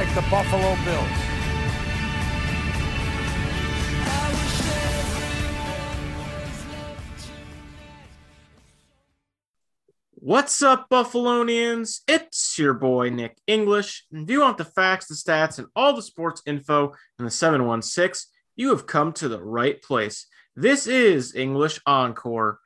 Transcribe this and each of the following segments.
like the Buffalo Bills. What's up, Buffalonians? It's your boy, Nick English. And if you want the facts, the stats, and all the sports info in the 716, you have come to the right place. This is English Encore,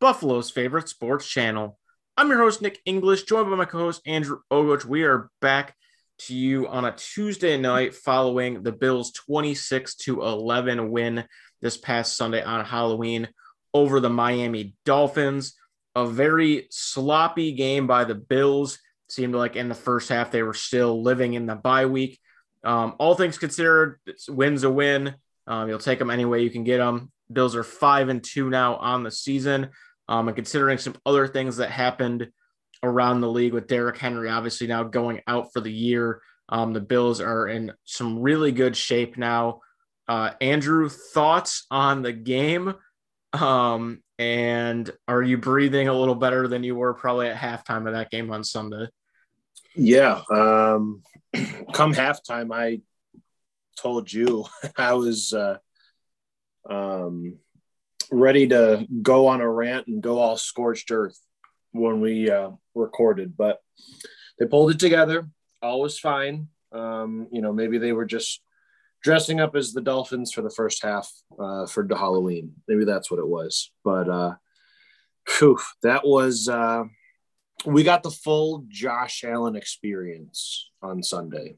Buffalo's favorite sports channel. I'm your host, Nick English, joined by my co host, Andrew Ogoch. We are back to you on a Tuesday night following the Bills' 26 to 11 win this past Sunday on Halloween over the Miami Dolphins a very sloppy game by the Bills. Seemed like in the first half they were still living in the bye week. Um, all things considered, wins a win. Um, you'll take them any way you can get them. Bills are five and two now on the season. Um, and considering some other things that happened around the league with Derrick Henry obviously now going out for the year, um, the Bills are in some really good shape now. Uh, Andrew, thoughts on the game? Um, and are you breathing a little better than you were probably at halftime of that game on Sunday? Yeah. Um, come halftime, I told you I was uh, um, ready to go on a rant and go all scorched earth when we uh, recorded, but they pulled it together. All was fine. Um, you know, maybe they were just dressing up as the Dolphins for the first half uh, for Halloween. Maybe that's what it was. But uh, whew, that was uh, we got the full Josh Allen experience on Sunday.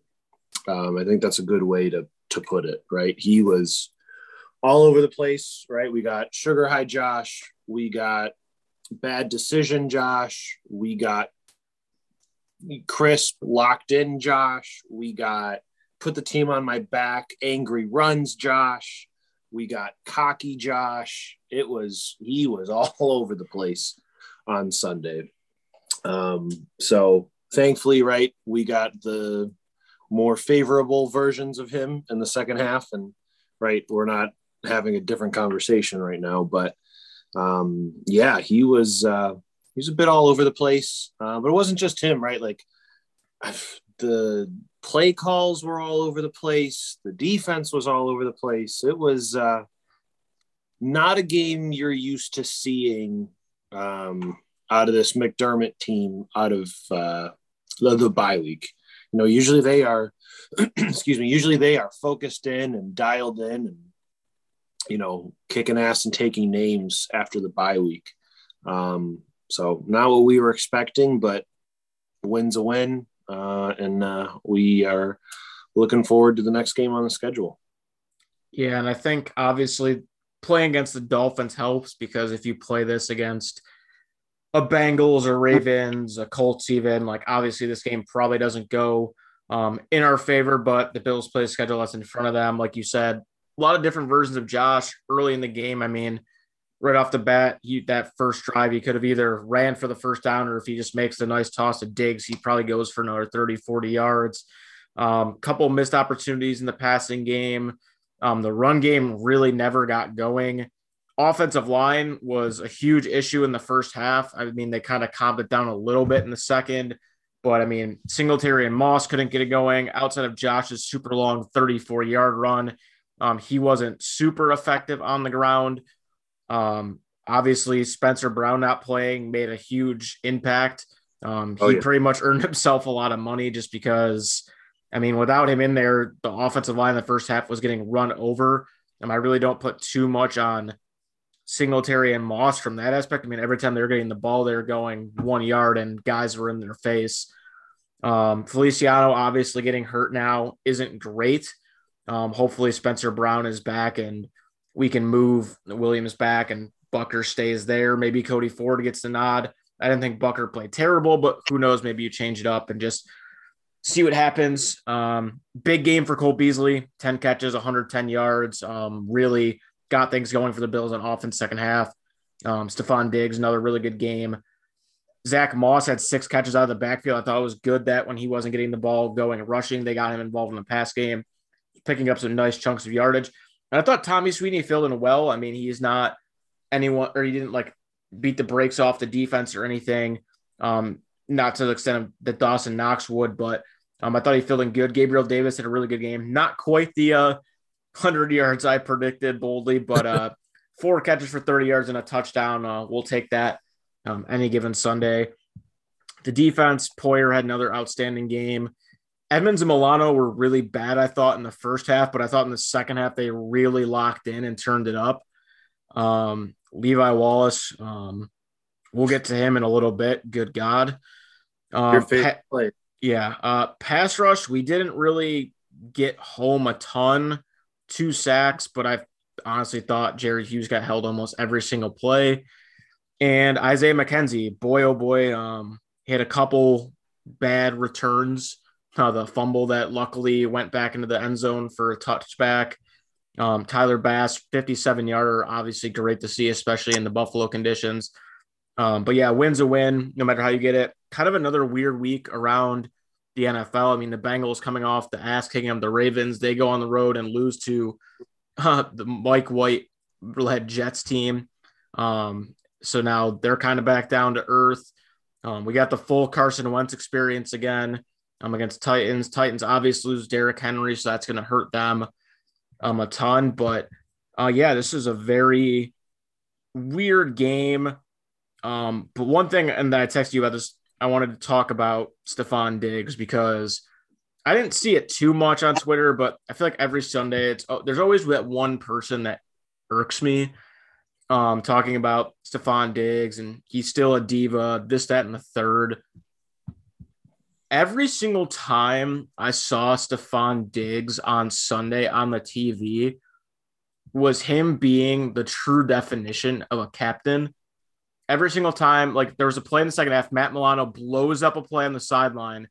Um, I think that's a good way to to put it. Right, he was all over the place. Right, we got sugar high Josh. We got bad decision Josh. We got crisp locked in Josh. We got put the team on my back, angry runs, Josh. We got cocky Josh. It was, he was all over the place on Sunday. Um, so thankfully, right, we got the more favorable versions of him in the second half. And right, we're not having a different conversation right now, but um, yeah, he was, uh, he was a bit all over the place, uh, but it wasn't just him, right? Like the play calls were all over the place. The defense was all over the place. It was uh, not a game you're used to seeing um, out of this McDermott team out of uh, the, the bye week. You know, usually they are, excuse me, usually they are focused in and dialed in and, you know, kicking ass and taking names after the bye week. Um, so not what we were expecting, but win's a win uh, and uh, we are looking forward to the next game on the schedule. Yeah, and I think obviously playing against the Dolphins helps because if you play this against a Bengals or Ravens, a Colts, even like obviously this game probably doesn't go um, in our favor, but the Bills play schedule that's in front of them. Like you said, a lot of different versions of Josh early in the game. I mean, right off the bat, he, that first drive, he could have either ran for the first down or if he just makes a nice toss to Diggs, he probably goes for another 30, 40 yards. Um, couple missed opportunities in the passing game. Um, the run game really never got going. Offensive line was a huge issue in the first half. I mean, they kind of calmed it down a little bit in the second, but I mean, Singletary and Moss couldn't get it going outside of Josh's super long 34 yard run. Um, he wasn't super effective on the ground. Um, obviously, Spencer Brown not playing made a huge impact. Um, he oh, yeah. pretty much earned himself a lot of money just because, I mean, without him in there, the offensive line in the first half was getting run over. And I really don't put too much on Singletary and Moss from that aspect. I mean, every time they're getting the ball, they're going one yard and guys were in their face. Um, Feliciano obviously getting hurt now isn't great. Um, hopefully Spencer Brown is back and we can move Williams back and Bucker stays there. Maybe Cody Ford gets the nod. I didn't think Bucker played terrible, but who knows? Maybe you change it up and just see what happens. Um, big game for Cole Beasley 10 catches, 110 yards. Um, really got things going for the Bills on offense second half. Um, Stefon Diggs, another really good game. Zach Moss had six catches out of the backfield. I thought it was good that when he wasn't getting the ball going rushing, they got him involved in the pass game, picking up some nice chunks of yardage. And I thought Tommy Sweeney filled in well. I mean, he's not anyone, or he didn't like beat the brakes off the defense or anything. Um, not to the extent of that Dawson Knox would, but Um, I thought he filled in good. Gabriel Davis had a really good game. Not quite the uh, 100 yards I predicted boldly, but uh, four catches for 30 yards and a touchdown. Uh, we'll take that um, any given Sunday. The defense, Poyer had another outstanding game. Edmunds and Milano were really bad, I thought, in the first half, but I thought in the second half they really locked in and turned it up. Um, Levi Wallace, um, we'll get to him in a little bit. Good God. Um, Your favorite play. Yeah. Uh, pass rush, we didn't really get home a ton, two sacks, but I honestly thought Jerry Hughes got held almost every single play. And Isaiah McKenzie, boy, oh boy, um, he had a couple bad returns. Uh, the fumble that luckily went back into the end zone for a touchback. Um, Tyler Bass, 57 yarder, obviously great to see, especially in the Buffalo conditions. Um, but yeah, win's a win, no matter how you get it. Kind of another weird week around the NFL. I mean, the Bengals coming off the ass kicking of the Ravens, they go on the road and lose to uh, the Mike White led Jets team. Um, so now they're kind of back down to earth. Um, we got the full Carson Wentz experience again um, against Titans. Titans obviously lose Derrick Henry, so that's going to hurt them um, a ton. But uh, yeah, this is a very weird game. Um, but one thing, and that I texted you about this, I wanted to talk about Stefon Diggs because I didn't see it too much on Twitter, but I feel like every Sunday it's oh, there's always that one person that irks me. Um, talking about Stefon Diggs and he's still a diva, this, that, and the third. Every single time I saw Stefon Diggs on Sunday on the TV was him being the true definition of a captain every single time, like there was a play in the second half, Matt Milano blows up a play on the sideline,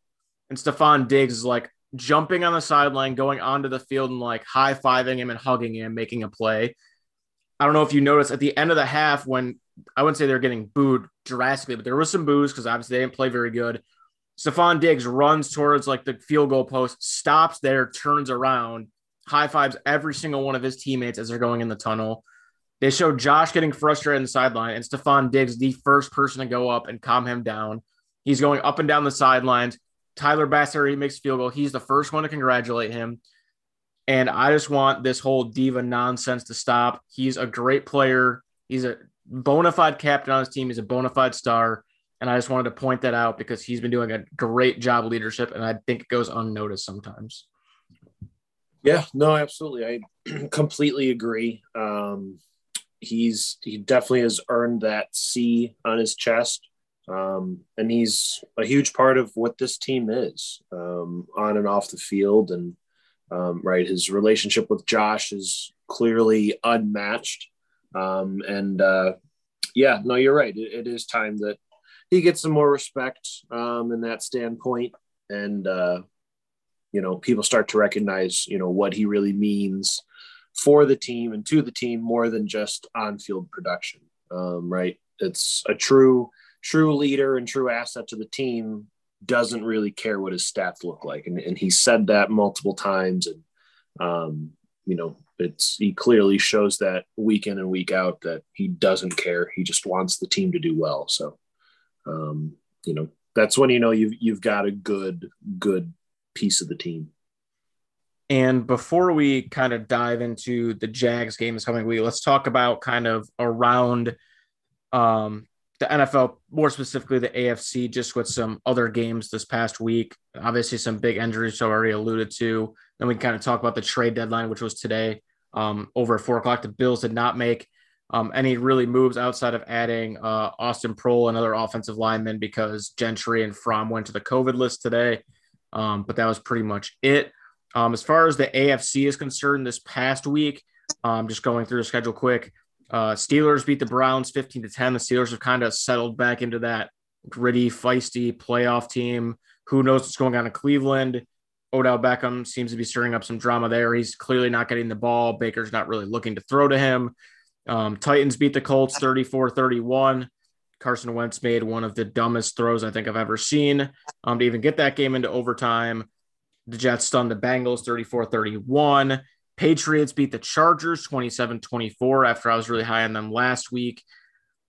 and Stefon Diggs is like jumping on the sideline, going onto the field and like high fiving him and hugging him, making a play. I don't know if you noticed at the end of the half when I wouldn't say they're getting booed drastically, but there was some boos because obviously they didn't play very good. Stefon Diggs runs towards like the field goal post, stops there, turns around, high fives every single one of his teammates as they're going in the tunnel. They show Josh getting frustrated on the sideline, and Stefon Diggs, the first person to go up and calm him down. He's going up and down the sidelines. Tyler Bassler, he makes field goal. He's the first one to congratulate him. And I just want this whole diva nonsense to stop. He's a great player. He's a bona fide captain on his team. He's a bona fide star. And I just wanted to point that out because he's been doing a great job leadership. And I think it goes unnoticed sometimes. Yeah, no, absolutely. I completely agree. Um, he's he definitely has earned that C on his chest. Um, and he's a huge part of what this team is um, on and off the field. And um, right, his relationship with Josh is clearly unmatched. Um, and uh, yeah, no, you're right. It, it is time that he gets some more respect um, in that standpoint, and uh, you know, people start to recognize you know what he really means for the team and to the team more than just on-field production. Um, right? It's a true true leader and true asset to the team doesn't really care what his stats look like, and, and he said that multiple times. And um, you know, it's he clearly shows that week in and week out that he doesn't care. He just wants the team to do well. So, um, you know, that's when you know you've you've got a good good piece of the team. And before we kind of dive into the Jags game this coming week, let's talk about kind of around um, the NFL, more specifically the AFC, just with some other games this past week. Obviously, some big injuries I already alluded to. Then we kind of talk about the trade deadline, which was today um, over at four o'clock. The Bills did not make um, any really moves outside of adding uh, Austin Proehl, another offensive lineman, because Gentry and Fromm went to the COVID list today. Um, but that was pretty much it. Um, as far as the AFC is concerned, this past week, um, just going through the schedule quick, uh, Steelers beat the Browns 15 to 10. The Steelers have kind of settled back into that gritty, feisty playoff team. Who knows what's going on in Cleveland? Odell Beckham seems to be stirring up some drama there. He's clearly not getting the ball. Baker's not really looking to throw to him. Um, Titans beat the Colts 34 31. Carson Wentz made one of the dumbest throws I think I've ever seen um, to even get that game into overtime. The Jets stunned the Bengals 34 31. Patriots beat the Chargers 27 24 after I was really high on them last week.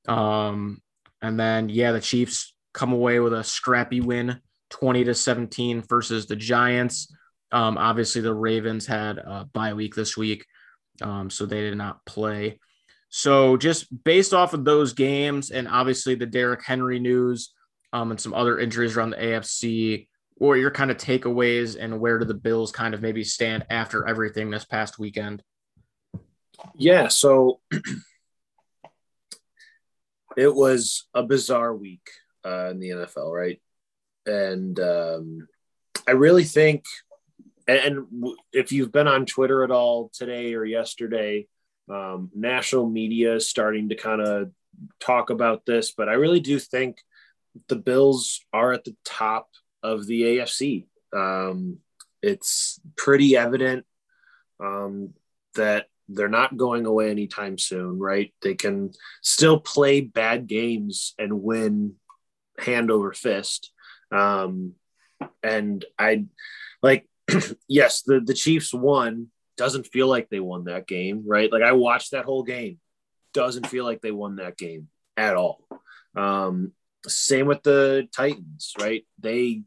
Um, and then, yeah, the Chiefs come away with a scrappy win 20 to 17 versus the Giants. Um, obviously, the Ravens had a bye week this week, um, so they did not play. So, just based off of those games and obviously the Derrick Henry news um, and some other injuries around the AFC, or your kind of takeaways and where do the Bills kind of maybe stand after everything this past weekend? Yeah, so it was a bizarre week uh, in the NFL, right? And um, I really think, and, and, if you've been on Twitter at all today or yesterday, um, national media is starting to kind of talk about this, but I really do think the Bills are at the top of the AFC. Um, it's pretty evident um, that they're not going away anytime soon, right? They can still play bad games and win hand over fist. Um, and I like, yes, the, the Chiefs won. Doesn't feel like they won that game, right? Like I watched that whole game. Doesn't feel like they won that game at all. Um, same with the Titans, right? They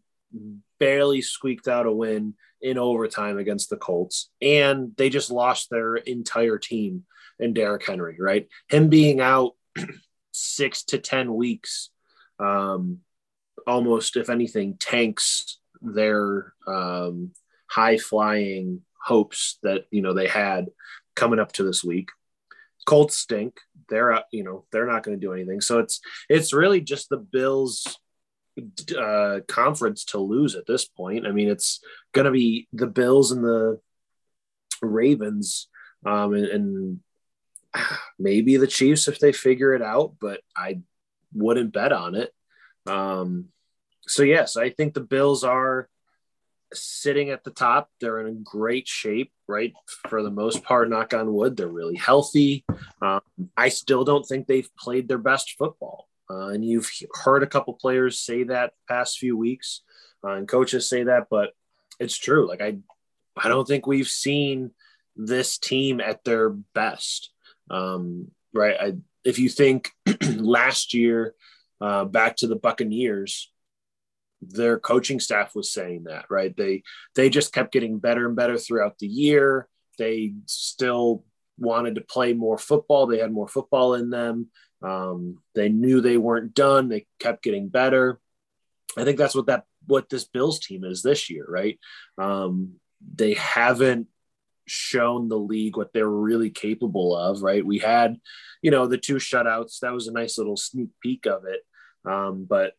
barely squeaked out a win in overtime against the Colts, and they just lost their entire team and Derrick Henry, right? Him being out six to 10 weeks, um, almost, if anything, tanks their um, high flying hopes that, you know, they had coming up to this week. Colts stink. They're, you know, they're not going to do anything. So it's, it's really just the Bills uh, conference to lose at this point. I mean, it's going to be the Bills and the Ravens, um, and, and, maybe the Chiefs if they figure it out. But I wouldn't bet on it. Um, so yes, I think the Bills are sitting at the top. They're in great shape, right? For the most part, knock on wood, they're really healthy. Um, I still don't think they've played their best football. Uh, and you've heard a couple players say that past few weeks, uh, and coaches say that, but it's true. Like I, I don't think we've seen this team at their best. Um, right? I, if you think last year, uh, back to the Buccaneers, their coaching staff was saying that, right? They they just kept getting better and better throughout the year. They still wanted to play more football. They had more football in them. Um, they knew they weren't done. They kept getting better. I think that's what that what this Bills team is this year, right? Um, they haven't shown the league what they're really capable of, right? We had, you know, the two shutouts. That was a nice little sneak peek of it. Um, but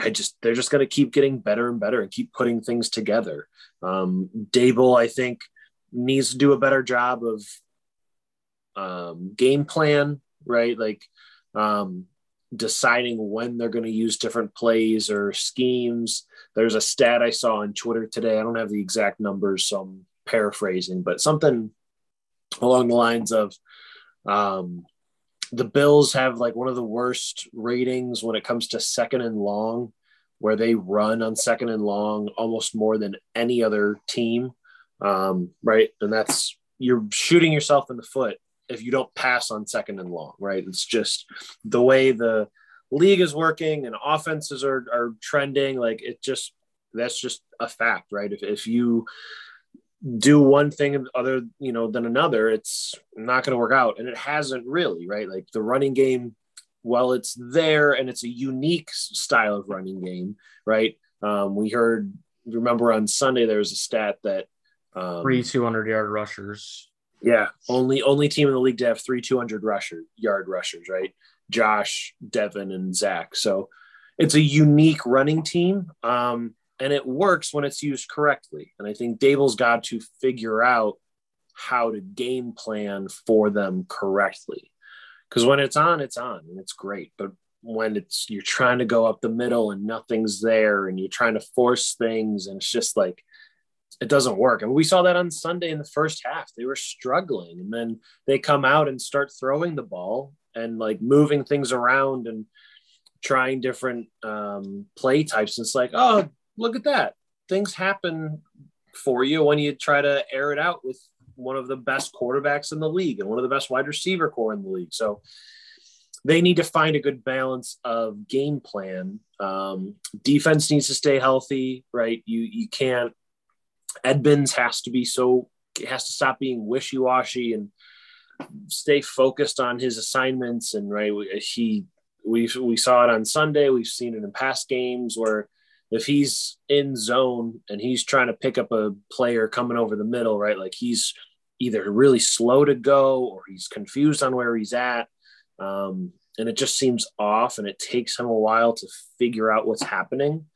I just they're just going to keep getting better and better and keep putting things together. Um, Daboll, I think, needs to do a better job of um, game plan, right? Like um, deciding when they're going to use different plays or schemes. There's a stat I saw on Twitter today. I don't have the exact numbers, so I'm paraphrasing, but something along the lines of um, the Bills have like one of the worst ratings when it comes to second and long, where they run on second and long almost more than any other team. Um, right. And that's you're shooting yourself in the foot if you don't pass on second and long, right? It's just the way the league is working and offenses are, are trending. Like it just, that's just a fact, right? If, if you do one thing other, you know, than another, it's not going to work out. And it hasn't really, right? Like the running game, while it's there and it's a unique style of running game, right? Um, we heard, remember on Sunday, there was a stat that um, three 200 yard rushers yeah, only only team in the league to have three 200 rusher yard rushers, right? Josh, Devin, and Zach. So it's a unique running team, um, and it works when it's used correctly. And I think Daboll's got to figure out how to game plan for them correctly. Because when it's on, it's on, and it's great. But when it's you're trying to go up the middle and nothing's there, and you're trying to force things, and it's just like it doesn't work. And we saw that on Sunday in the first half. They were struggling. And then they come out and start throwing the ball and like moving things around and trying different um, play types. And it's like, oh, look at that. Things happen for you when you try to air it out with one of the best quarterbacks in the league and one of the best wide receiver corps in the league. So they need to find a good balance of game plan. Um, defense needs to stay healthy, right? You you can't. Edmunds has to be so it has to stop being wishy washy and stay focused on his assignments. And right, he we we saw it on Sunday. We've seen it in past games where if he's in zone and he's trying to pick up a player coming over the middle, right? Like he's either really slow to go or he's confused on where he's at. Um, and it just seems off and it takes him a while to figure out what's happening.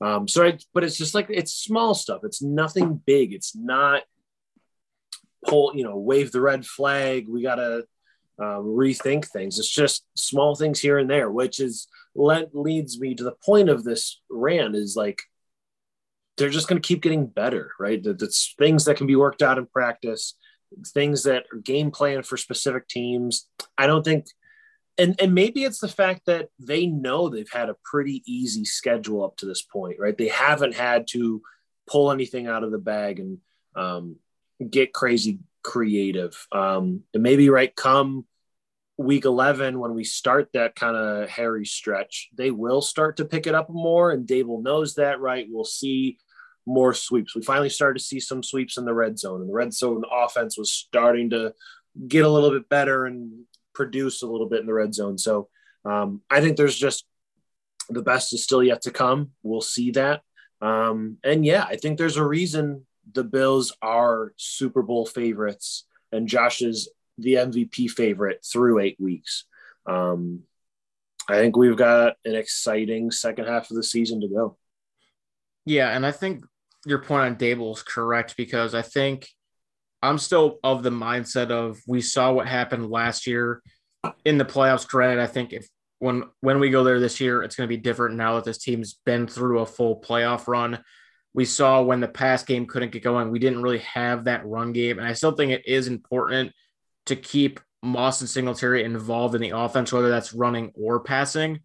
Um, so, I, but it's just like it's small stuff. It's nothing big. It's not pull, you know, wave the red flag. We got to um, rethink things. It's just small things here and there, which is let leads me to the point of this rant is like they're just going to keep getting better, right? That's things that can be worked out in practice, things that are game plan for specific teams. I don't think, and and maybe it's the fact that they know they've had a pretty easy schedule up to this point, right? They haven't had to pull anything out of the bag and um, get crazy creative. Um, and maybe right come week 11 when we start that kind of hairy stretch they will start to pick it up more and Daboll knows that right? We'll see more sweeps. We finally started to see some sweeps in the red zone and the red zone offense was starting to get a little bit better and produce a little bit in the red zone. So um, i think there's just the best is still yet to come. We'll see that. Um, and yeah i think there's a reason the bills are super bowl favorites and josh's the MVP favorite through eight weeks. Um, I think we've got an exciting second half of the season to go. Yeah, and I think your point on Daboll is correct because I think I'm still of the mindset of we saw what happened last year in the playoffs. Granted, I think if when when we go there this year, it's going to be different now that this team's been through a full playoff run. We saw when the pass game couldn't get going, we didn't really have that run game, and I still think it is important to keep Moss and Singletary involved in the offense, whether that's running or passing.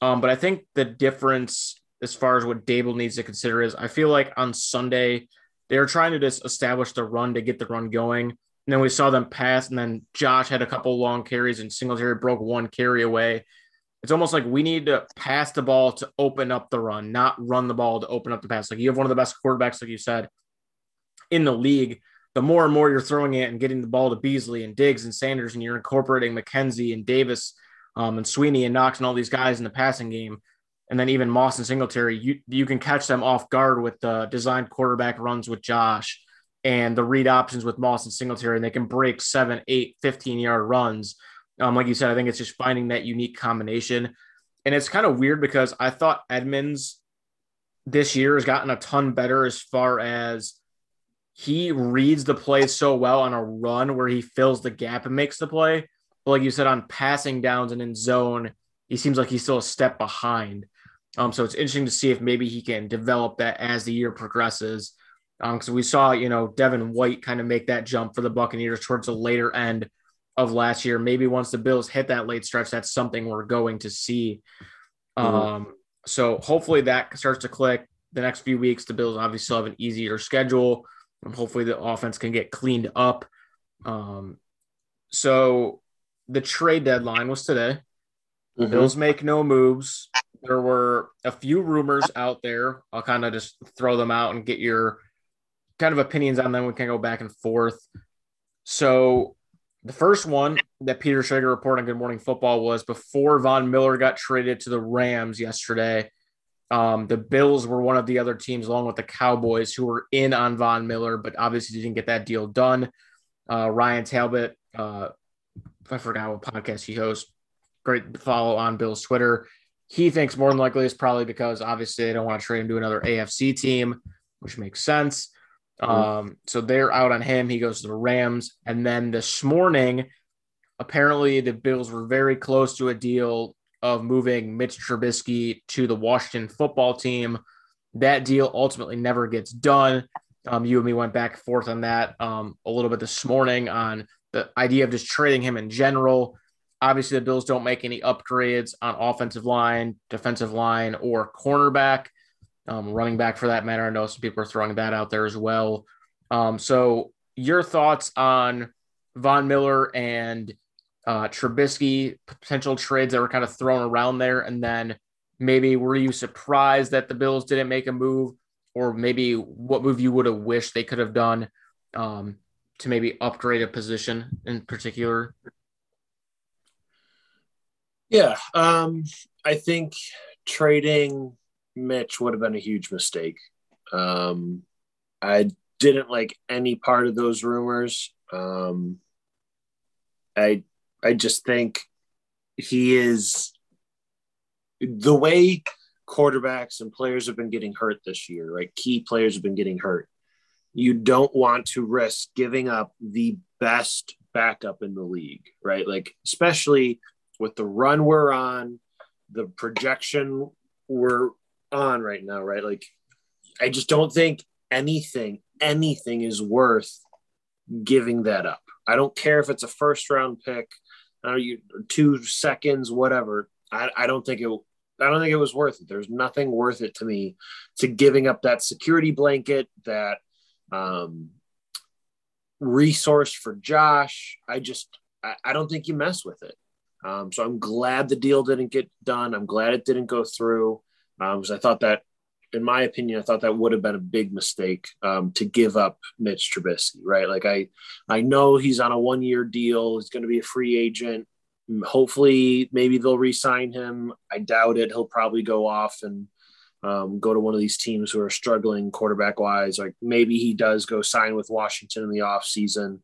Um, but I think the difference as far as what Daboll needs to consider is I feel like on Sunday, they were trying to just establish the run to get the run going. And then we saw them pass, and then Josh had a couple long carries, and Singletary broke one carry away. It's almost like we need to pass the ball to open up the run, not run the ball to open up the pass. Like you have one of the best quarterbacks, like you said, in the league the more and more you're throwing it and getting the ball to Beasley and Diggs and Sanders, and you're incorporating McKenzie and Davis um, and Sweeney and Knox and all these guys in the passing game, and then even Moss and Singletary, you you can catch them off guard with the designed quarterback runs with Josh and the read options with Moss and Singletary, and they can break seven, eight, 15 yard runs. Um, like you said, I think it's just finding that unique combination. And it's kind of weird because I thought Edmunds this year has gotten a ton better as far as he reads the play so well on a run where he fills the gap and makes the play. But like you said, on passing downs and in zone, he seems like he's still a step behind. Um, so it's interesting to see if maybe he can develop that as the year progresses. Um, because we saw, you know, Devin White kind of make that jump for the Buccaneers towards the later end of last year. Maybe once the Bills hit that late stretch, that's something we're going to see. Mm-hmm. Um, so hopefully that starts to click the next few weeks. The Bills obviously have an easier schedule. Hopefully the offense can get cleaned up. Um, so the trade deadline was today. Mm-hmm. Bills make no moves. There were a few rumors out there. I'll kind of just throw them out and get your kind of opinions on them. We can go back and forth. So the first one that Peter Schrager reported on Good Morning Football was before Von Miller got traded to the Rams yesterday. Um, the Bills were one of the other teams, along with the Cowboys, who were in on Von Miller, but obviously didn't get that deal done. Uh, Ryan Talbot, uh, I forgot what podcast he hosts. Great follow on Bill's Twitter. He thinks more than likely it's probably because obviously they don't want to trade him to another AFC team, which makes sense. Mm-hmm. Um, so they're out on him. He goes to the Rams. And then this morning, apparently the Bills were very close to a deal of moving Mitch Trubisky to the Washington football team. That deal ultimately never gets done. Um, you and me went back and forth on that um, a little bit this morning on the idea of just trading him in general. Obviously, the Bills don't make any upgrades on offensive line, defensive line, or cornerback, um, running back for that matter. I know some people are throwing that out there as well. Um, so, your thoughts on Von Miller and uh, Trubisky potential trades that were kind of thrown around there, and then maybe were you surprised that the Bills didn't make a move, or maybe what move you would have wished they could have done um, to maybe upgrade a position in particular? Yeah, um, I think trading Mitch would have been a huge mistake. Um, I didn't like any part of those rumors. Um, I I just think he is the way quarterbacks and players have been getting hurt this year, right? Key players have been getting hurt. You don't want to risk giving up the best backup in the league, right? Like, especially with the run we're on, the projection we're on right now, right? Like, I just don't think anything, anything is worth giving that up. I don't care if it's a first round pick, uh, you, two seconds, whatever. I, I don't think it. I don't think it was worth it. There's nothing worth it to me to giving up that security blanket, that um, resource for Josh. I just I, I don't think you mess with it. Um, so I'm glad the deal didn't get done. I'm glad it didn't go through because um, I thought that in my opinion, I thought that would have been a big mistake um, to give up Mitch Trubisky, right? Like I, I know he's on a one-year deal. He's going to be a free agent. Hopefully, maybe they'll re-sign him. I doubt it. He'll probably go off and um, go to one of these teams who are struggling quarterback-wise. Like maybe he does go sign with Washington in the off season.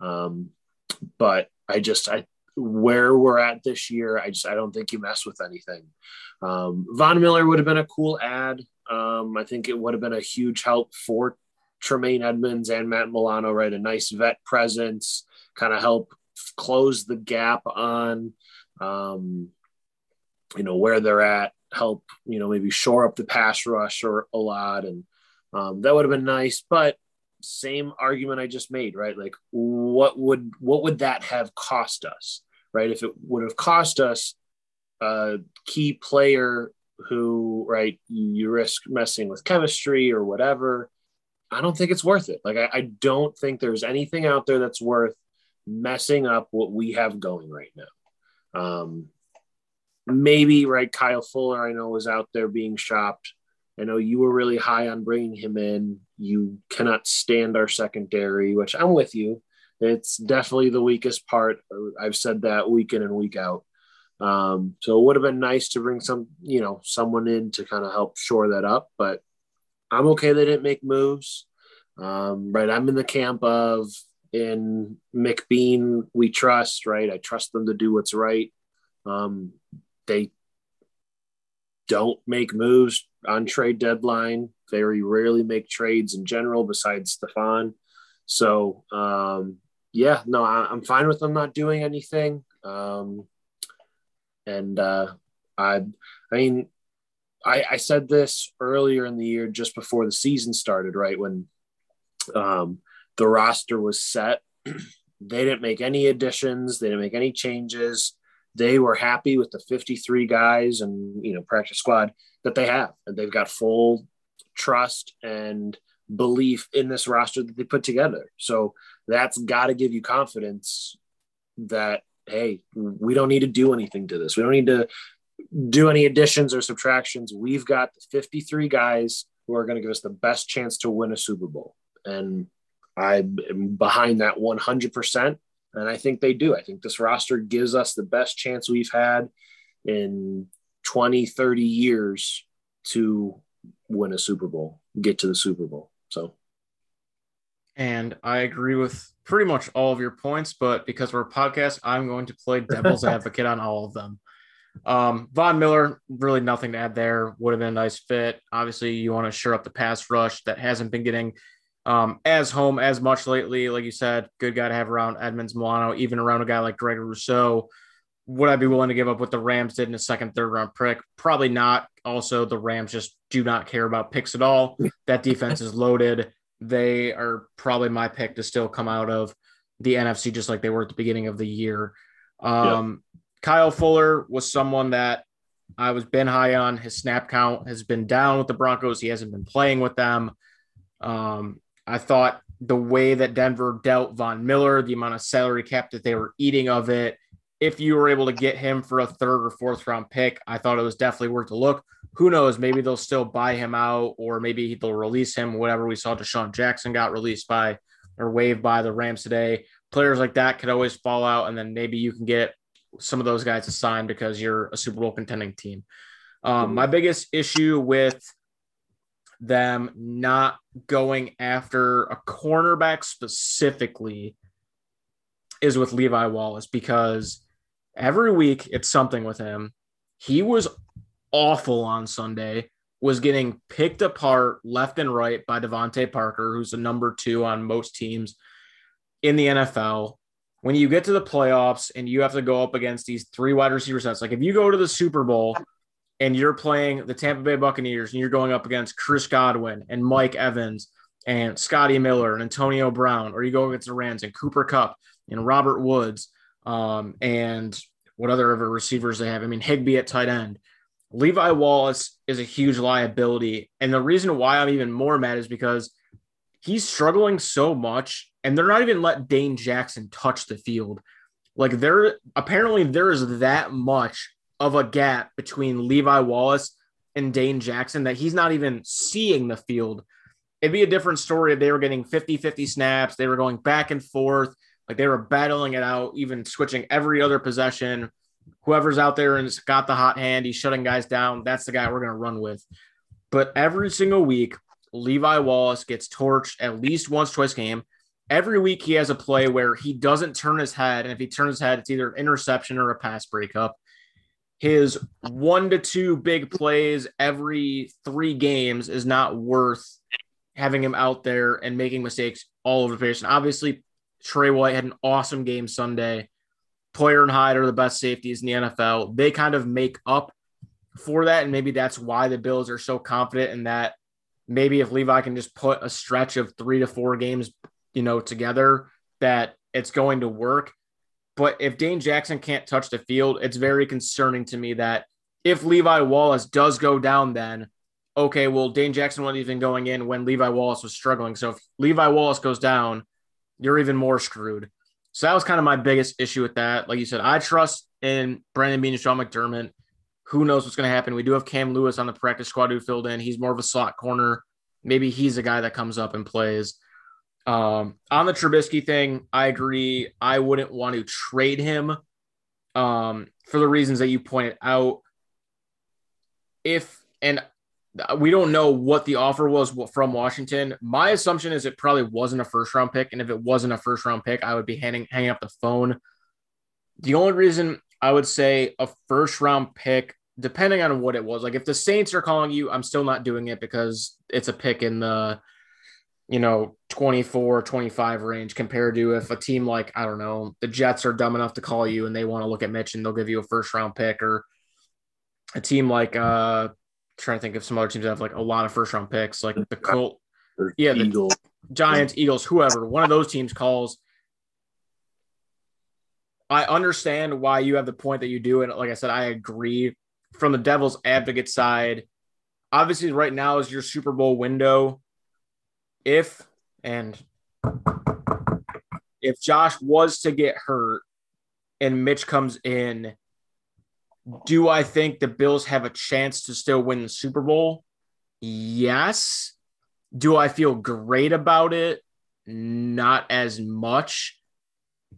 Um, but I just I where we're at this year, I just I don't think you mess with anything. Um, Von Miller would have been a cool ad. Um, I think it would have been a huge help for Tremaine Edmunds and Matt Milano, right? A nice vet presence, kind of help close the gap on, um, you know, where they're at, help, you know, maybe shore up the pass rush or a lot. And um, that would have been nice. But same argument I just made, right? Like, what would what would that have cost us, right? If it would have cost us a key player who, right, you risk messing with chemistry or whatever. I don't think it's worth it. Like, I, I don't think there's anything out there that's worth messing up what we have going right now. Um, maybe, right, Kyle Fuller, I know, was out there being shopped. I know you were really high on bringing him in. You cannot stand our secondary, which I'm with you. It's definitely the weakest part. I've said that week in and week out. Um, so it would have been nice to bring some, you know, someone in to kind of help shore that up. But I'm okay they didn't make moves. Um, right. I'm in the camp of in McBeane, we trust, right? I trust them to do what's right. Um, they don't make moves on trade deadline. Very rarely make trades in general, besides Stefon. So, um, yeah, no, I, am fine with them not doing anything. Um, and uh, I, I mean, I, I said this earlier in the year, just before the season started, right when um, the roster was set. they didn't make any additions. They didn't make any changes. They were happy with the 53 guys and you know practice squad that they have, and they've got full trust and belief in this roster that they put together. So that's got to give you confidence that hey, we don't need to do anything to this. We don't need to do any additions or subtractions. We've got the 53 guys who are going to give us the best chance to win a Super Bowl. And I'm behind that 100%. And I think they do. I think this roster gives us the best chance we've had in 20, 30 years to win a Super Bowl, get to the Super Bowl. So and I agree with pretty much all of your points, but because we're a podcast, I'm going to play devil's advocate on all of them. Um, Von Miller, really nothing to add there. Would have been a nice fit. Obviously, you want to shore up the pass rush that hasn't been getting um, as home as much lately. Like you said, good guy to have around Edmunds Milano, even around a guy like Greg Rousseau. Would I be willing to give up what the Rams did in a second, third round pick? Probably not. Also, the Rams just do not care about picks at all. That defense is loaded they are probably my pick to still come out of the NFC just like they were at the beginning of the year. Um, yep. Kyle Fuller was someone that I was been high on. His snap count has been down with the Broncos. He hasn't been playing with them. Um, I thought the way that Denver dealt Von Miller, the amount of salary cap that they were eating of it, if you were able to get him for a third or fourth round pick, I thought it was definitely worth a look. Who knows? Maybe they'll still buy him out, or maybe they'll release him. Whatever we saw, DeSean Jackson got released by or waived by the Rams today. Players like that could always fall out, and then maybe you can get some of those guys to sign because you're a Super Bowl contending team. Um, my biggest issue with them not going after a cornerback specifically is with Levi Wallace because every week it's something with him. He was awful on Sunday, was getting picked apart left and right by DeVante Parker, who's the number two on most teams in the NFL. When you get to the playoffs and you have to go up against these three wide receiver sets, like if you go to the Super Bowl and you're playing the Tampa Bay Buccaneers and you're going up against Chris Godwin and Mike Evans and Scotty Miller and Antonio Brown, or you go against the Rams and Cooper Kupp and Robert Woods um, and what other receivers they have. I mean, Higbee at tight end. Levi Wallace is a huge liability. And the reason why I'm even more mad is because he's struggling so much and they're not even let Dane Jackson touch the field. Like there apparently there is that much of a gap between Levi Wallace and Dane Jackson that he's not even seeing the field. It'd be a different story if they were getting 50-50 snaps, they were going back and forth, like they were battling it out, even switching every other possession. Whoever's out there and's got the hot hand, he's shutting guys down. That's the guy we're going to run with. But every single week, Levi Wallace gets torched at least once, twice game. Every week he has a play where he doesn't turn his head, and if he turns his head, it's either an interception or a pass breakup. His one to two big plays every three games is not worth having him out there and making mistakes all over the place. And obviously, Trey White had an awesome game Sunday. Poyer and Hyde are the best safeties in the NFL. They kind of make up for that. And maybe that's why the Bills are so confident in that. Maybe if Levi can just put a stretch of three to four games, you know, together, that it's going to work. But if Dane Jackson can't touch the field, it's very concerning to me that if Levi Wallace does go down, then okay, well, Dane Jackson wasn't even going in when Levi Wallace was struggling. So if Levi Wallace goes down, you're even more screwed. So that was kind of my biggest issue with that. Like you said, I trust in Brandon Beane and Sean McDermott. Who knows what's going to happen? We do have Cam Lewis on the practice squad who filled in. He's more of a slot corner. Maybe he's a guy that comes up and plays. Um, on the Trubisky thing, I agree. I wouldn't want to trade him um, for the reasons that you pointed out. If and we don't know what the offer was from Washington. My assumption is it probably wasn't a first round pick, and if it wasn't a first round pick, I would be hanging hanging up the phone. The only reason I would say a first round pick, depending on what it was, like if the Saints are calling you, I'm still not doing it because it's a pick in the you know 24 25 range compared to if a team like i don't know the jets are dumb enough to call you and they want to look at mitch and they'll give you a first round pick or a team like uh trying to think of some other teams that have like a lot of first round picks, like the Colt, yeah, the Eagles. Giants, Eagles, whoever. One of those teams calls. I understand why you have the point that you do, and like I said, I agree. From the Devil's advocate side, obviously, right now is your Super Bowl window. If and if Josh was to get hurt and Mitch comes in do I think the Bills have a chance to still win the Super Bowl? Yes. Do I feel great about it? Not as much.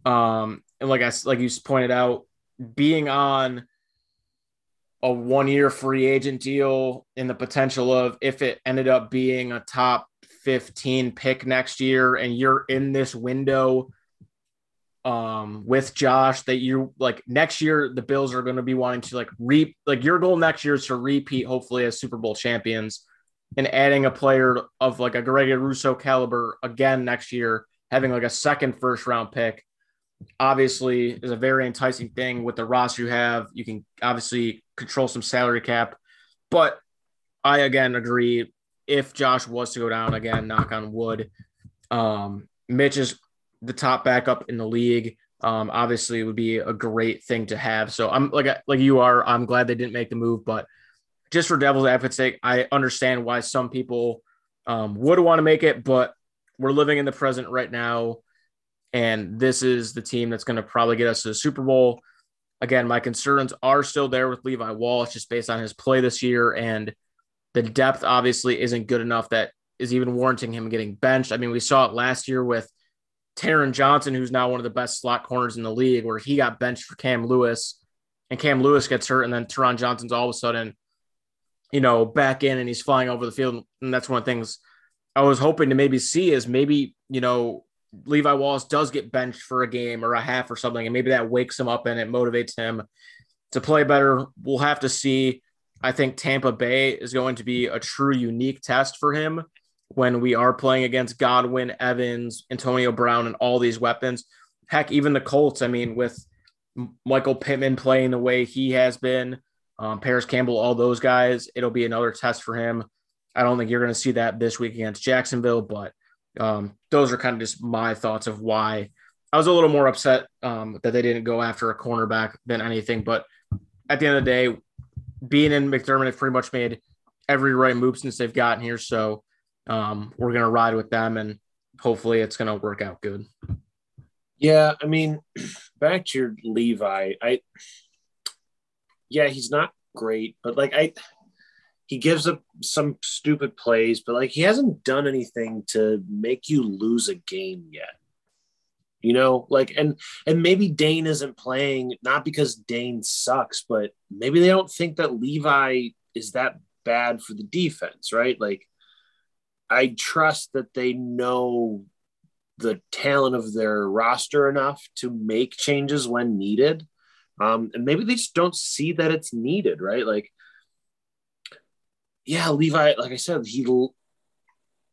Um, and like I like you pointed out, being on a one year free agent deal and the potential of if it ended up being a top 15 pick next year and you're in this window um with Josh that you like next year the Bills are going to be wanting to like reap like your goal next year is to repeat hopefully as Super Bowl champions and adding a player of like a Gregory Rousseau caliber again next year having like a second first round pick obviously is a very enticing thing with the roster you have. You can obviously control some salary cap but I again agree. If Josh was to go down again knock on wood um Mitch is the top backup in the league. Um, obviously, it would be a great thing to have. So I'm like like you are. I'm glad they didn't make the move, but just for devil's advocate's sake, I understand why some people um, would want to make it, but we're living in the present right now, and this is the team that's going to probably get us to the Super Bowl. again, my concerns are still there with Levi Wallace just based on his play this year. And the depth obviously isn't good enough that is even warranting him getting benched. I mean, we saw it last year with Taron Johnson, who's now one of the best slot corners in the league, where he got benched for Cam Lewis and Cam Lewis gets hurt. And then Taron Johnson's all of a sudden, you know, back in and he's flying over the field. And that's one of the things I was hoping to maybe see is maybe, you know, Levi Wallace does get benched for a game or a half or something, and maybe that wakes him up and it motivates him to play better. We'll have to see. I think Tampa Bay is going to be a true unique test for him when we are playing against Godwin, Evans, Antonio Brown, and all these weapons. Heck, even the Colts. I mean, with Michael Pittman playing the way he has been, um, Parris Campbell, all those guys, it'll be another test for him. I don't think you're going to see that this week against Jacksonville, but um, those are kind of just my thoughts of why I was a little more upset um, that they didn't go after a cornerback than anything. But at the end of the day, Beane in McDermott have pretty much made every right move since they've gotten here. So um, we're going to ride with them and hopefully it's going to work out good. Yeah. I mean, back to your Levi, I, yeah, he's not great, but like I, he gives up some stupid plays, but like he hasn't done anything to make you lose a game yet. You know, like and and maybe Dane isn't playing not because Dane sucks, but maybe they don't think that Levi is that bad for the defense, right? Like I trust that they know the talent of their roster enough to make changes when needed. Um, and maybe they just don't see that it's needed, right? Like yeah, Levi, like I said, he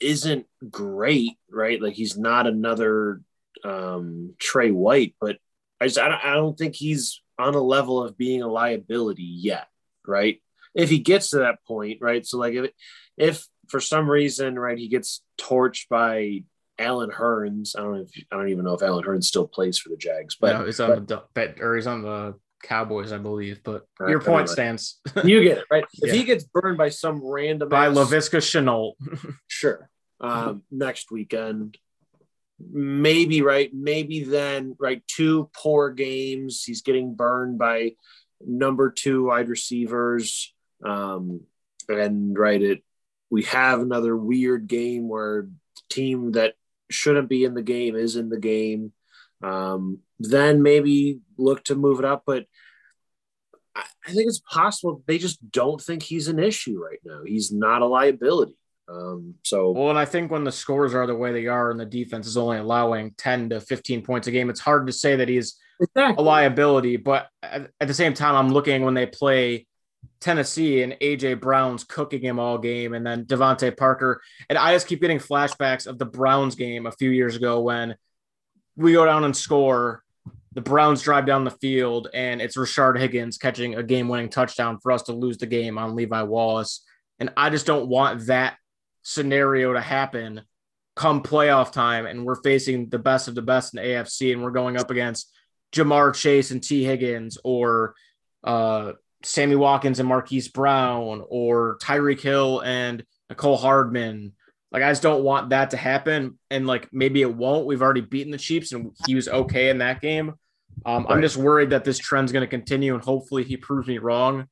isn't great, right? Like he's not another um, Trey White, but I just I don't, I don't think he's on a level of being a liability yet, right? If he gets to that point, right? So like if if for some reason, right, he gets torched by Allen Hurns. I don't know if I don't even know if Allen Hurns still plays for the Jags, but no, he's on but, the or he's on the Cowboys, I believe. But right, your point stands. you get it, right? If he gets burned by some random by Laviska Shenault, sure. Um, next weekend, maybe right, maybe then right. Two poor games. He's getting burned by number two wide receivers, um, and right it. We have another weird game where the team that shouldn't be in the game is in the game. Um, then maybe look to move it up. But I, I think it's possible they just don't think he's an issue right now. He's not a liability. Um, so well, and I think when the scores are the way they are, and the defense is only allowing ten to fifteen points a game, it's hard to say that he's exactly. a liability. But at, at, the same time, I'm looking when they play Tennessee and AJ Brown's cooking him all game, and then DeVante Parker, and I just keep getting flashbacks of the Browns game a few years ago when we go down and score. The Browns drive down the field, and it's Rashard Higgins catching a game winning touchdown for us to lose the game on Levi Wallace. And I just don't want that scenario to happen come playoff time. And we're facing the best of the best in the AFC, and we're going up against Ja'Marr Chase and Tee Higgins, or uh, Sammy Watkins and Marquise Brown, or Tyreek Hill and Mecole Hardman, like I just don't want that to happen. And like maybe it won't. We've already beaten the Chiefs and he was okay in that game. Um, right. I'm just worried that this trend's going to continue and hopefully he proves me wrong.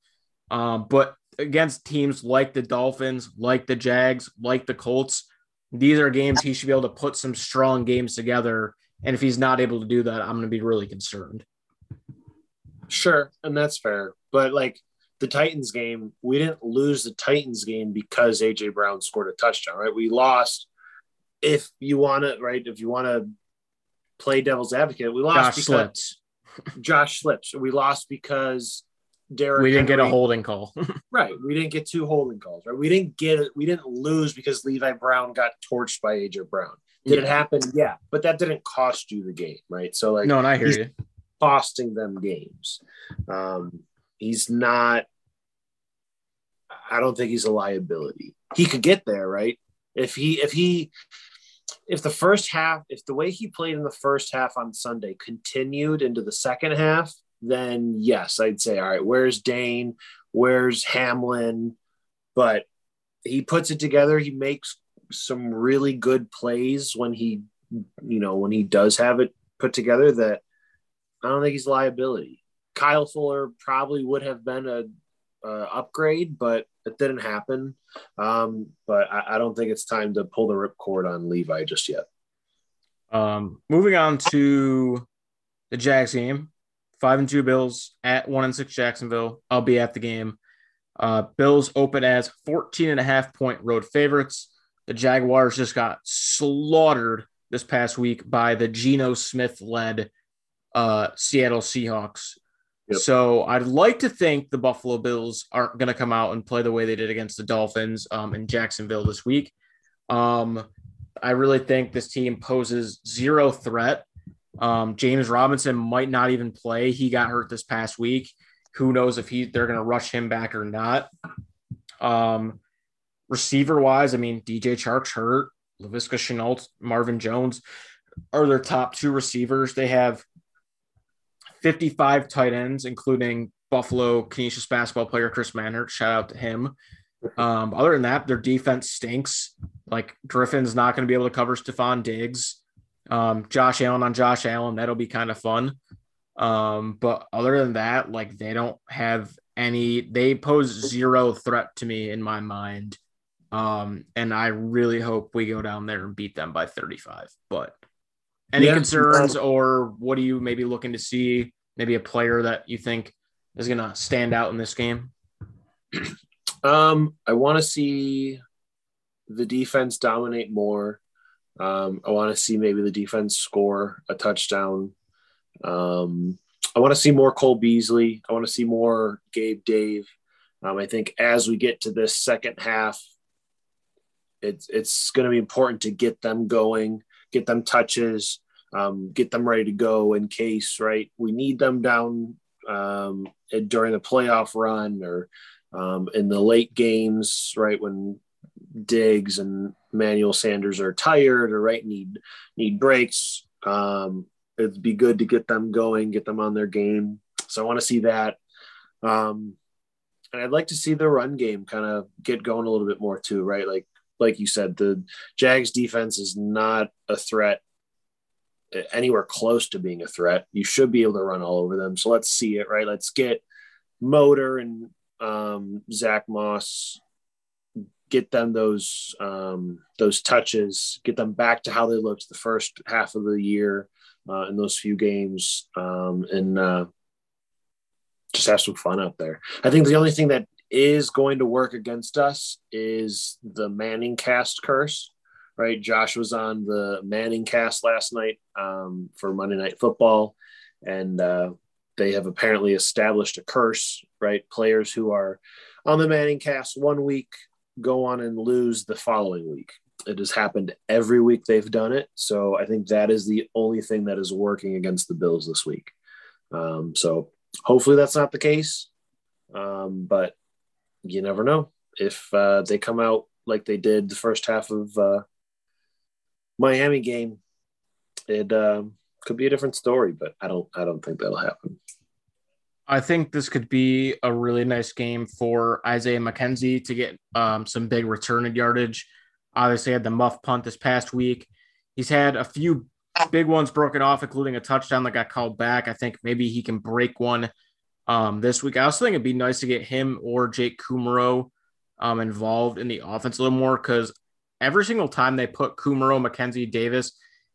Um, but against teams like the Dolphins, like the Jags, like the Colts, these are games he should be able to put some strong games together. And if he's not able to do that, I'm going to be really concerned. Sure. And that's fair. But like the Titans game, we didn't lose the Titans game because AJ Brown scored a touchdown, right? We lost. If you want to, right? If you want to play devil's advocate, we lost Josh because slips. Josh slips. We lost because Derrick. We didn't Henry, get a holding call. right. We didn't get two holding calls. Right. We didn't get it. We didn't lose because Levi Brown got torched by AJ Brown. Did yeah. it happen? Yeah, but that didn't cost you the game, right? So like, no, and I hear you. Costing them games. Um, He's not. I don't think he's a liability. He could get there, right? If he if he if the first half, if the way he played in the first half on Sunday continued into the second half, then yes, I'd say, all right, where's Dane? Where's Hamlin? But he puts it together. He makes some really good plays when he, you know, when he does have it put together that I don't think he's liability. Kyle Fuller probably would have been a, a upgrade, but it didn't happen. Um, but I, I, don't think it's time to pull the ripcord on Levi just yet. Um, moving on to the Jags game, five and two Bills at one and six Jacksonville. I'll be at the game. Uh, Bills open as 14 and a half point road favorites. The Jaguars just got slaughtered this past week by the Geno Smith led uh, Seattle Seahawks. Yep. So I'd like to think the Buffalo Bills aren't going to come out and play the way they did against the Dolphins um, in Jacksonville this week. Um, I really think this team poses zero threat. Um, James Robinson might not even play. He got hurt this past week. Who knows if he they're going to rush him back or not. Um, receiver wise, I mean DJ Chark's hurt. Laviska Shenault, Marvin Jones are their top two receivers. They have 55 tight ends, including Buffalo Canisius basketball player Chris Manhertz. Shout out to him. Um, other than that, their defense stinks. Like Griffin's not going to be able to cover Stefon Diggs. Um, Josh Allen on Josh Allen, that'll be kind of fun. Um, but other than that, like they don't have any, they pose zero threat to me in my mind. Um, and I really hope we go down there and beat them by 35. But any yeah. concerns or what are you maybe looking to see? Maybe a player that you think is going to stand out in this game? Um, I want to see the defense dominate more. Um, I want to see maybe the defense score a touchdown. Um, I want to see more Cole Beasley. I want to see more Gabe Dave. Um, I think as we get to this second half, it's it's going to be important to get them going, get them touches, um, get them ready to go in case right we need them down um, during the playoff run or um, in the late games, right when Diggs and Emmanuel Sanders are tired or right need need breaks. Um, it'd be good to get them going, get them on their game. So I want to see that. Um, and I'd like to see the run game kind of get going a little bit more too, right? Like like you said, the Jags defense is not a threat anywhere close to being a threat. You should be able to run all over them. So let's see it, right? Let's get Motor and um, Zach Moss, get them those um, those touches, get them back to how they looked the first half of the year uh, in those few games, um, and uh, just have some fun out there. I think the only thing that is going to work against us is the Manning cast curse. Right, Josh was on the Manning cast last night um, for Monday Night Football, and uh, they have apparently established a curse, right? Players who are on the Manning cast one week go on and lose the following week. It has happened every week they've done it. So I think that is the only thing that is working against the Bills this week. Um, so hopefully that's not the case. Um, but you never know if uh, they come out like they did the first half of uh, Miami game. It um, could be a different story, but I don't I don't think that'll happen. I think this could be a really nice game for Isaiah McKenzie to get um, some big return yardage. Obviously, had the muff punt this past week. He's had a few big ones broken off, including a touchdown that got called back. I think maybe he can break one um, this week. I also think it'd be nice to get him or Jake Kumerow um, involved in the offense a little more because every single time they put Kumerow, McKenzie, Davis,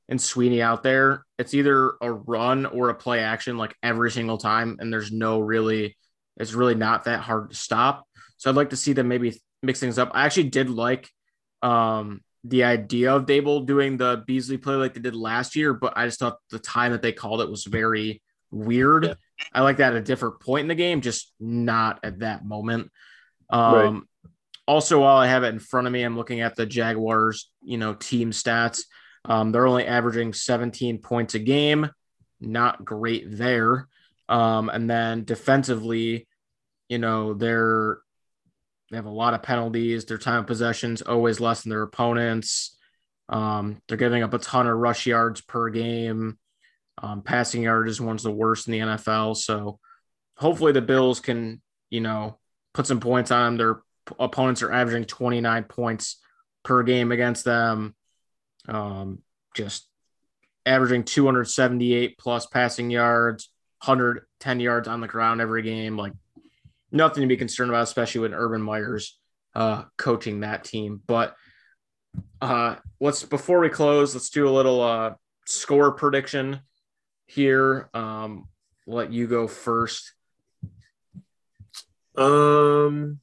and Sweeney out there, it's either a run or a play action like every single time. And there's no really, it's really not that hard to stop. So I'd like to see them maybe mix things up. I actually did like um, the idea of Daboll doing the Beasley play like they did last year, but I just thought the time that they called it was very weird. Yeah. I like that at a different point in the game, just not at that moment. Um, right. Also, while I have it in front of me, I'm looking at the Jaguars, you know, team stats. Um, they're only averaging 17 points a game, not great there. Um, and then defensively, you know, they're they have a lot of penalties. Their time of possessions always less than their opponents. Um, they're giving up a ton of rush yards per game. Um, passing yard is one's the worst in the NFL. So hopefully the Bills can, you know, put some points on them. Their opponents are averaging 29 points per game against them um, just averaging 278 plus passing yards, 110 yards on the ground every game. Like nothing to be concerned about, especially with Urban Meyer's uh, coaching that team. But uh, let's before we close, let's do a little uh, score prediction here. Um, let you go first. Um,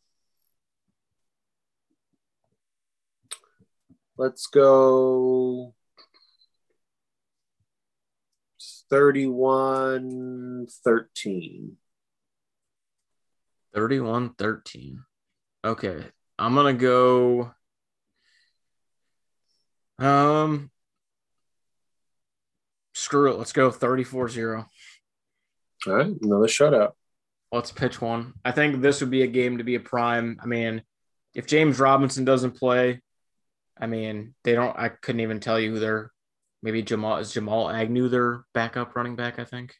let's go 31 13. 31 13. Okay. I'm going to go. Um, screw it. Let's go 34 0. All right. Another shutout. Let's pitch one. I think this would be a game to be a prime. I mean, if James Robinson doesn't play, I mean, they don't, I couldn't even tell you who they're maybe Jamal is Jamal Agnew their backup running back, I think.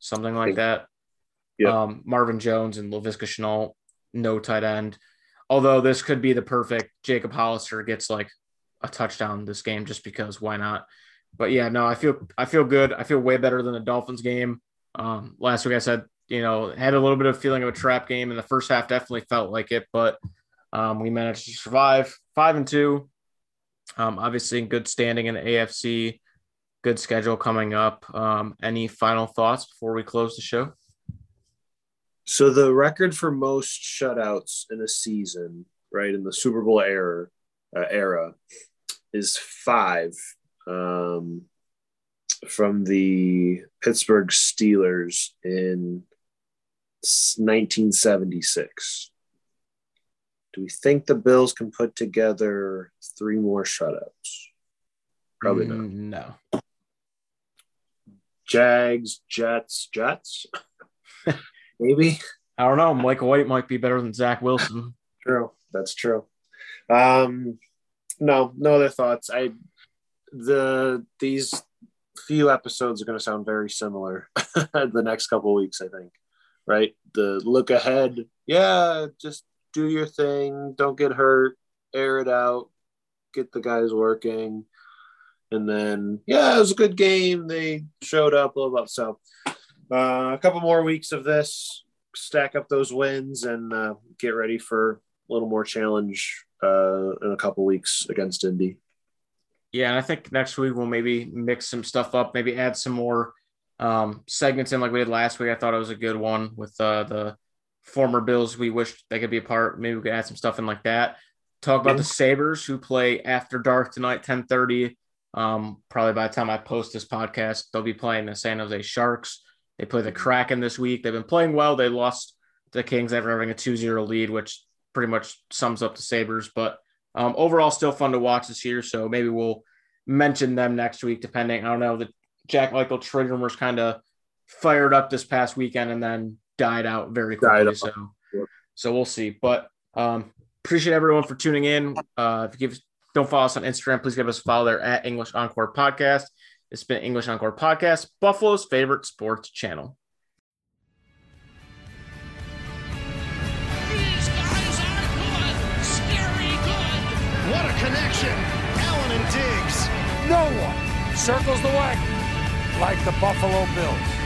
Something like that. Yeah. Um, Marvin Jones and Laviska Shenault, no tight end. Although this could be the perfect Jacob Hollister gets like a touchdown this game just because why not? But yeah, no, I feel I feel good. I feel way better than the Dolphins game. Um, last week I said, you know, had a little bit of feeling of a trap game in the first half, definitely felt like it, but um, we managed to survive five and two. Um, obviously in good standing in the AFC good schedule coming up. Um, any final thoughts before we close the show? So the record for most shutouts in a season, right in the Super Bowl era, uh, era, is five um, from the Pittsburgh Steelers in 1976. Do we think the Bills can put together three more shutouts? Probably not. Mm, No. Jags, Jets, Jets. Maybe. I don't know. Michael White might be better than Zach Wilson. True. That's true. Um, no, no other thoughts. I the these few episodes are going to sound very similar the next couple weeks. I think. Right. The look ahead. Yeah, just do your thing. Don't get hurt. Air it out. Get the guys working. And then, yeah, it was a good game. They showed up, blah, blah. So, uh, a couple more weeks of this, stack up those wins, and uh, get ready for a little more challenge uh, in a couple weeks against Indy. Yeah, and I think next week we'll maybe mix some stuff up, maybe add some more um, segments in like we did last week. I thought it was a good one with uh, the former Bills we wish they could be a part. Maybe we could add some stuff in like that. Talk about the Sabres who play after dark tonight, 1030. Um, probably by the time I post this podcast, they'll be playing the San Jose Sharks. They play the Kraken this week. They've been playing well. They lost the Kings after having a 2-0 lead, which pretty much sums up the Sabres. But um, overall, still fun to watch this year. So maybe we'll mention them next week, depending. I don't know. The Jack Eichel trade rumors kind of fired up this past weekend and then died out very quickly. So, so we'll see. But um, appreciate everyone for tuning in. Uh, if you give, don't follow us on Instagram, please give us a follow there at English Encore Podcast. It's been English Encore Podcast, Buffalo's favorite sports channel. No one circles the wagon like the Buffalo Bills.